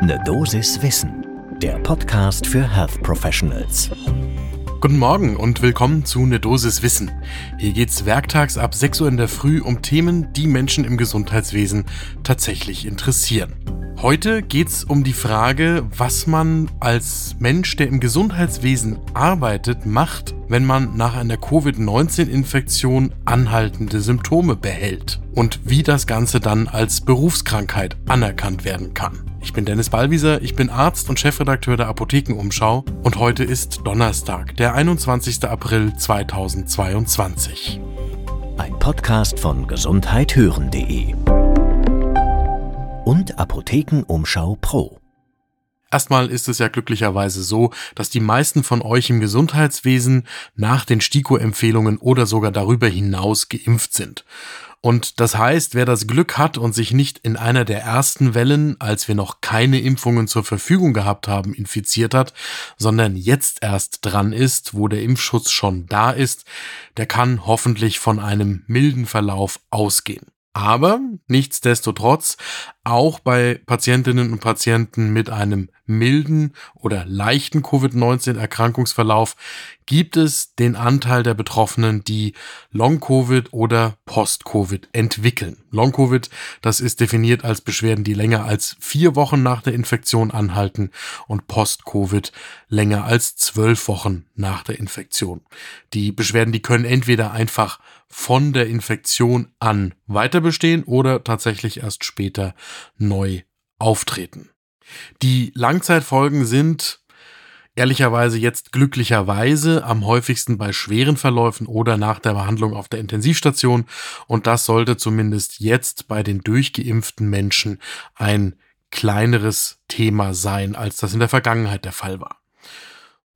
Ne Dosis Wissen, der Podcast für Health Professionals. Guten Morgen und willkommen zu Ne Dosis Wissen. Hier geht's werktags ab 6 Uhr in der Früh um Themen, die Menschen im Gesundheitswesen tatsächlich interessieren. Heute geht's um die Frage, was man als Mensch, der im Gesundheitswesen arbeitet, macht, wenn man nach einer Covid-19-Infektion anhaltende Symptome behält und wie das Ganze dann als Berufskrankheit anerkannt werden kann. Ich bin Dennis Ballwieser, ich bin Arzt und Chefredakteur der Apothekenumschau und heute ist Donnerstag, der 21. April 2022. Ein Podcast von gesundheithören.de und Apothekenumschau Pro. Erstmal ist es ja glücklicherweise so, dass die meisten von euch im Gesundheitswesen nach den STIKO-Empfehlungen oder sogar darüber hinaus geimpft sind. Und das heißt, wer das Glück hat und sich nicht in einer der ersten Wellen, als wir noch keine Impfungen zur Verfügung gehabt haben, infiziert hat, sondern jetzt erst dran ist, wo der Impfschutz schon da ist, der kann hoffentlich von einem milden Verlauf ausgehen. Aber nichtsdestotrotz, auch bei Patientinnen und Patienten mit einem milden oder leichten Covid-19-Erkrankungsverlauf gibt es den Anteil der Betroffenen, die Long-Covid oder Post-Covid entwickeln. Long-Covid, das ist definiert als Beschwerden, die länger als vier Wochen nach der Infektion anhalten und Post-Covid länger als zwölf Wochen nach der Infektion. Die Beschwerden, die können entweder einfach von der Infektion an weiter bestehen oder tatsächlich erst später neu auftreten. Die Langzeitfolgen sind ehrlicherweise jetzt glücklicherweise am häufigsten bei schweren Verläufen oder nach der Behandlung auf der Intensivstation und das sollte zumindest jetzt bei den durchgeimpften Menschen ein kleineres Thema sein, als das in der Vergangenheit der Fall war.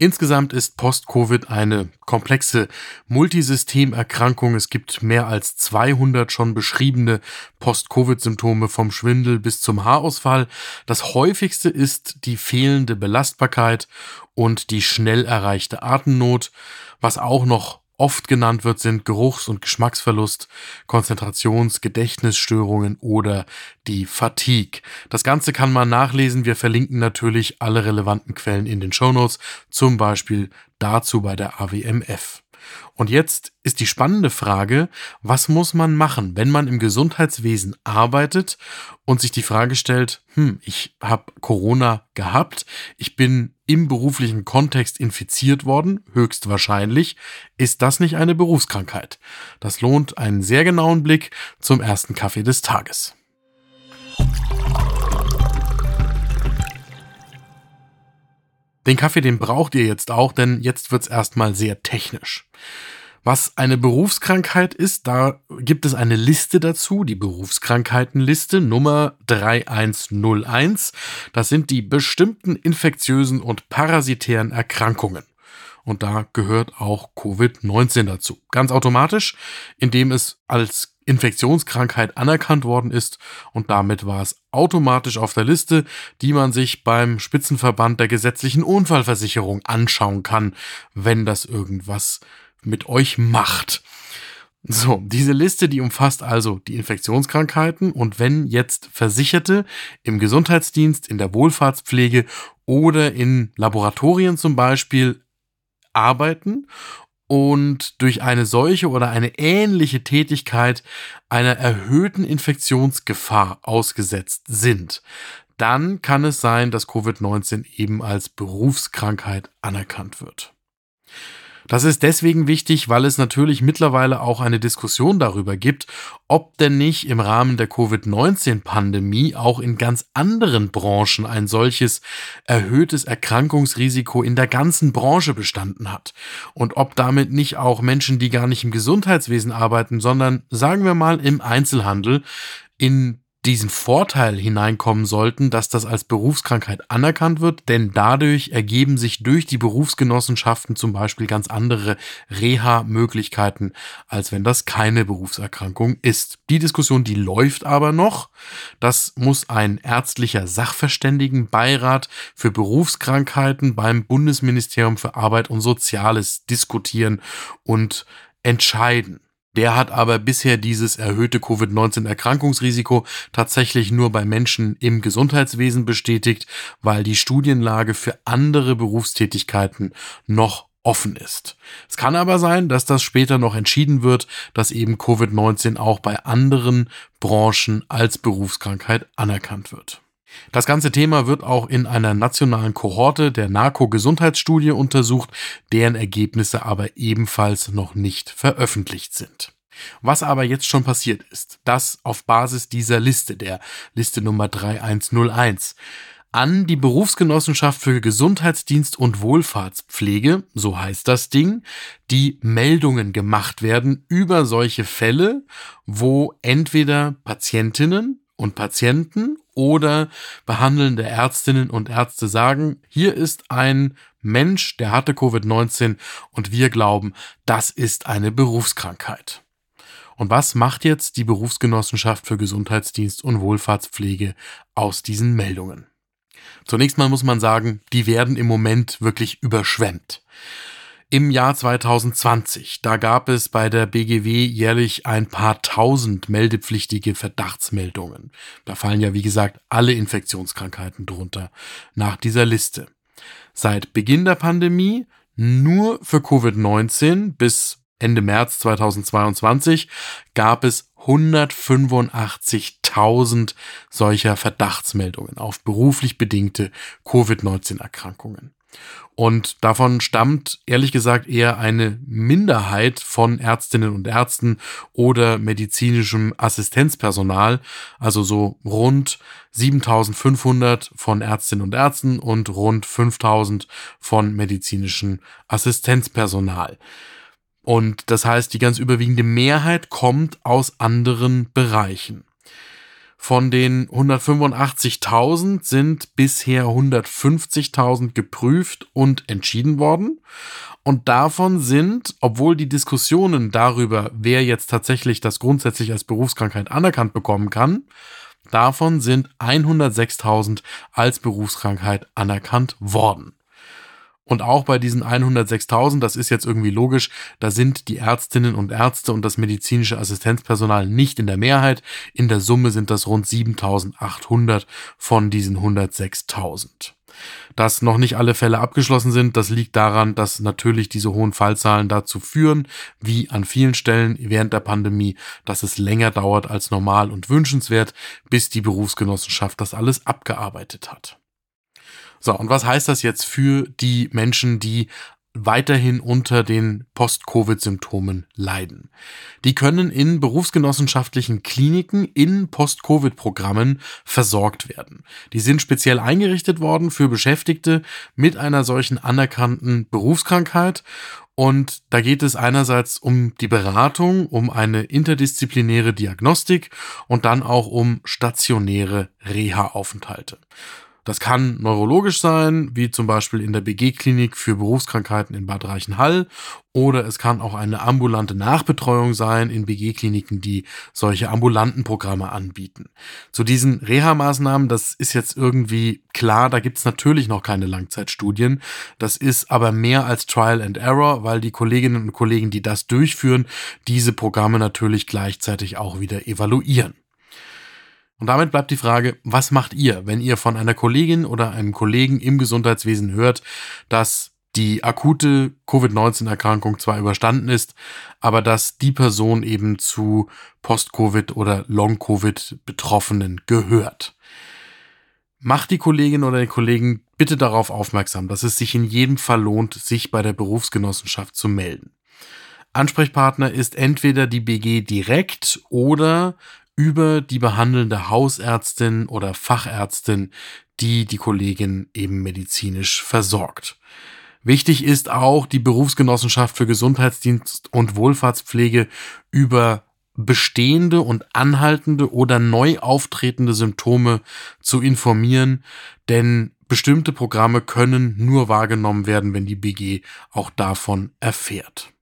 Insgesamt ist Post-Covid eine komplexe Multisystemerkrankung. Es gibt mehr als 200 schon beschriebene Post-Covid-Symptome vom Schwindel bis zum Haarausfall. Das häufigste ist die fehlende Belastbarkeit und die schnell erreichte Atemnot. Was auch noch oft genannt wird, sind Geruchs- und Geschmacksverlust, Konzentrations-, Gedächtnisstörungen oder die Fatigue. Das Ganze kann man nachlesen. Wir verlinken natürlich alle relevanten Quellen in den Shownotes, zum Beispiel dazu bei der AWMF. Und jetzt ist die spannende Frage, was muss man machen, wenn man im Gesundheitswesen arbeitet und sich die Frage stellt, hm, ich habe Corona gehabt, ich bin im beruflichen Kontext infiziert worden, höchstwahrscheinlich, ist das nicht eine Berufskrankheit? Das lohnt einen sehr genauen Blick zum ersten Kaffee des Tages. Den Kaffee, den braucht ihr jetzt auch, denn jetzt wird's erstmal sehr technisch. Was eine Berufskrankheit ist, da gibt es eine Liste dazu, die Berufskrankheitenliste Nummer 3101. Das sind die bestimmten infektiösen und parasitären Erkrankungen. Und da gehört auch Covid-19 dazu. Ganz automatisch, indem es als Infektionskrankheit anerkannt worden ist und damit war es automatisch auf der Liste, die man sich beim Spitzenverband der gesetzlichen Unfallversicherung anschauen kann, wenn das irgendwas mit euch macht. So, diese Liste, die umfasst also die Infektionskrankheiten und wenn jetzt Versicherte im Gesundheitsdienst, in der Wohlfahrtspflege oder in Laboratorien zum Beispiel arbeiten und durch eine solche oder eine ähnliche Tätigkeit einer erhöhten Infektionsgefahr ausgesetzt sind, dann kann es sein, dass Covid-19 eben als Berufskrankheit anerkannt wird. Das ist deswegen wichtig, weil es natürlich mittlerweile auch eine Diskussion darüber gibt, ob denn nicht im Rahmen der Covid-19-Pandemie auch in ganz anderen Branchen ein solches erhöhtes Erkrankungsrisiko in der ganzen Branche bestanden hat. Und ob damit nicht auch Menschen, die gar nicht im Gesundheitswesen arbeiten, sondern sagen wir mal im Einzelhandel, in diesen Vorteil hineinkommen sollten, dass das als Berufskrankheit anerkannt wird, denn dadurch ergeben sich durch die Berufsgenossenschaften zum Beispiel ganz andere Reha-Möglichkeiten, als wenn das keine Berufserkrankung ist. Die Diskussion, die läuft aber noch. Das muss ein ärztlicher Sachverständigenbeirat für Berufskrankheiten beim Bundesministerium für Arbeit und Soziales diskutieren und entscheiden. Der hat aber bisher dieses erhöhte Covid-19-Erkrankungsrisiko tatsächlich nur bei Menschen im Gesundheitswesen bestätigt, weil die Studienlage für andere Berufstätigkeiten noch offen ist. Es kann aber sein, dass das später noch entschieden wird, dass eben Covid-19 auch bei anderen Branchen als Berufskrankheit anerkannt wird. Das ganze Thema wird auch in einer nationalen Kohorte der NARCO-Gesundheitsstudie untersucht, deren Ergebnisse aber ebenfalls noch nicht veröffentlicht sind. Was aber jetzt schon passiert ist, dass auf Basis dieser Liste, der Liste Nummer 3101, an die Berufsgenossenschaft für Gesundheitsdienst und Wohlfahrtspflege, so heißt das Ding, die Meldungen gemacht werden über solche Fälle, wo entweder Patientinnen und Patienten oder behandelnde Ärztinnen und Ärzte sagen, hier ist ein Mensch, der hatte Covid-19 und wir glauben, das ist eine Berufskrankheit. Und was macht jetzt die Berufsgenossenschaft für Gesundheitsdienst und Wohlfahrtspflege aus diesen Meldungen? Zunächst mal muss man sagen, die werden im Moment wirklich überschwemmt. Im Jahr 2020, da gab es bei der BGW jährlich ein paar tausend meldepflichtige Verdachtsmeldungen. Da fallen ja, wie gesagt, alle Infektionskrankheiten drunter nach dieser Liste. Seit Beginn der Pandemie nur für Covid-19 bis Ende März 2022 gab es 185.000 solcher Verdachtsmeldungen auf beruflich bedingte Covid-19-Erkrankungen. Und davon stammt ehrlich gesagt eher eine Minderheit von Ärztinnen und Ärzten oder medizinischem Assistenzpersonal, also so rund 7500 von Ärztinnen und Ärzten und rund 5000 von medizinischem Assistenzpersonal. Und das heißt, die ganz überwiegende Mehrheit kommt aus anderen Bereichen. Von den 185.000 sind bisher 150.000 geprüft und entschieden worden. Und davon sind, obwohl die Diskussionen darüber, wer jetzt tatsächlich das grundsätzlich als Berufskrankheit anerkannt bekommen kann, davon sind 106.000 als Berufskrankheit anerkannt worden. Und auch bei diesen 106.000, das ist jetzt irgendwie logisch, da sind die Ärztinnen und Ärzte und das medizinische Assistenzpersonal nicht in der Mehrheit. In der Summe sind das rund 7.800 von diesen 106.000. Dass noch nicht alle Fälle abgeschlossen sind, das liegt daran, dass natürlich diese hohen Fallzahlen dazu führen, wie an vielen Stellen während der Pandemie, dass es länger dauert als normal und wünschenswert, bis die Berufsgenossenschaft das alles abgearbeitet hat. So, und was heißt das jetzt für die Menschen, die weiterhin unter den Post-Covid-Symptomen leiden. Die können in berufsgenossenschaftlichen Kliniken in Post-Covid-Programmen versorgt werden. Die sind speziell eingerichtet worden für Beschäftigte mit einer solchen anerkannten Berufskrankheit und da geht es einerseits um die Beratung, um eine interdisziplinäre Diagnostik und dann auch um stationäre Reha-Aufenthalte. Das kann neurologisch sein, wie zum Beispiel in der BG-Klinik für Berufskrankheiten in Bad Reichenhall, oder es kann auch eine ambulante Nachbetreuung sein in BG-Kliniken, die solche ambulanten Programme anbieten. Zu diesen Reha-Maßnahmen, das ist jetzt irgendwie klar, da gibt's natürlich noch keine Langzeitstudien. Das ist aber mehr als Trial and Error, weil die Kolleginnen und Kollegen, die das durchführen, diese Programme natürlich gleichzeitig auch wieder evaluieren. Und damit bleibt die Frage, was macht ihr, wenn ihr von einer Kollegin oder einem Kollegen im Gesundheitswesen hört, dass die akute Covid-19-Erkrankung zwar überstanden ist, aber dass die Person eben zu Post-Covid oder Long-Covid-Betroffenen gehört. Macht die Kollegin oder den Kollegen bitte darauf aufmerksam, dass es sich in jedem Fall lohnt, sich bei der Berufsgenossenschaft zu melden. Ansprechpartner ist entweder die BG direkt oder über die behandelnde Hausärztin oder Fachärztin, die die Kollegin eben medizinisch versorgt. Wichtig ist auch, die Berufsgenossenschaft für Gesundheitsdienst und Wohlfahrtspflege über bestehende und anhaltende oder neu auftretende Symptome zu informieren, denn bestimmte Programme können nur wahrgenommen werden, wenn die BG auch davon erfährt.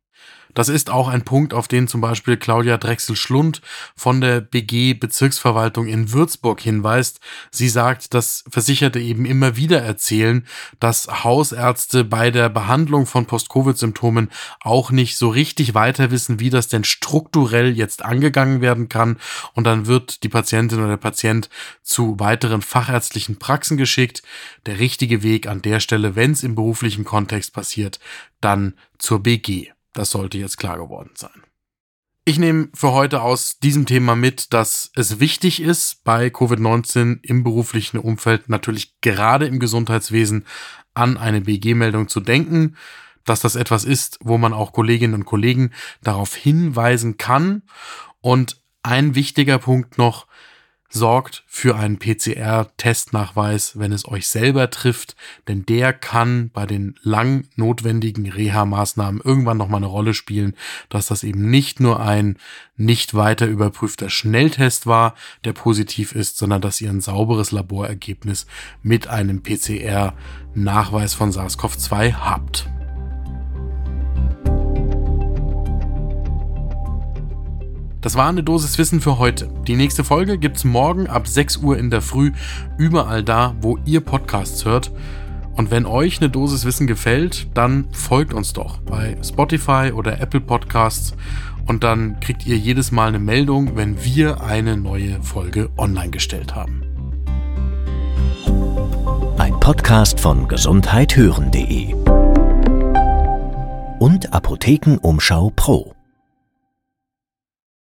Das ist auch ein Punkt, auf den zum Beispiel Claudia Drechsel-Schlund von der BG Bezirksverwaltung in Würzburg hinweist. Sie sagt, dass Versicherte eben immer wieder erzählen, dass Hausärzte bei der Behandlung von Post-Covid-Symptomen auch nicht so richtig weiter wissen, wie das denn strukturell jetzt angegangen werden kann. Und dann wird die Patientin oder der Patient zu weiteren fachärztlichen Praxen geschickt. Der richtige Weg an der Stelle, wenn es im beruflichen Kontext passiert, dann zur BG. Das sollte jetzt klar geworden sein. Ich nehme für heute aus diesem Thema mit, dass es wichtig ist, bei Covid-19 im beruflichen Umfeld, natürlich gerade im Gesundheitswesen, an eine BG-Meldung zu denken, dass das etwas ist, wo man auch Kolleginnen und Kollegen darauf hinweisen kann. Und ein wichtiger Punkt noch, sorgt für einen PCR-Testnachweis, wenn es euch selber trifft, denn der kann bei den lang notwendigen Reha-Maßnahmen irgendwann nochmal eine Rolle spielen, dass das eben nicht nur ein nicht weiter überprüfter Schnelltest war, der positiv ist, sondern dass ihr ein sauberes Laborergebnis mit einem PCR-Nachweis von SARS-CoV-2 habt. Das war eine Dosis Wissen für heute. Die nächste Folge gibt's morgen ab 6 Uhr in der Früh, überall da, wo ihr Podcasts hört. Und wenn euch eine Dosis Wissen gefällt, dann folgt uns doch bei Spotify oder Apple Podcasts und dann kriegt ihr jedes Mal eine Meldung, wenn wir eine neue Folge online gestellt haben. Ein Podcast von gesundheithören.de und Apothekenumschau Pro.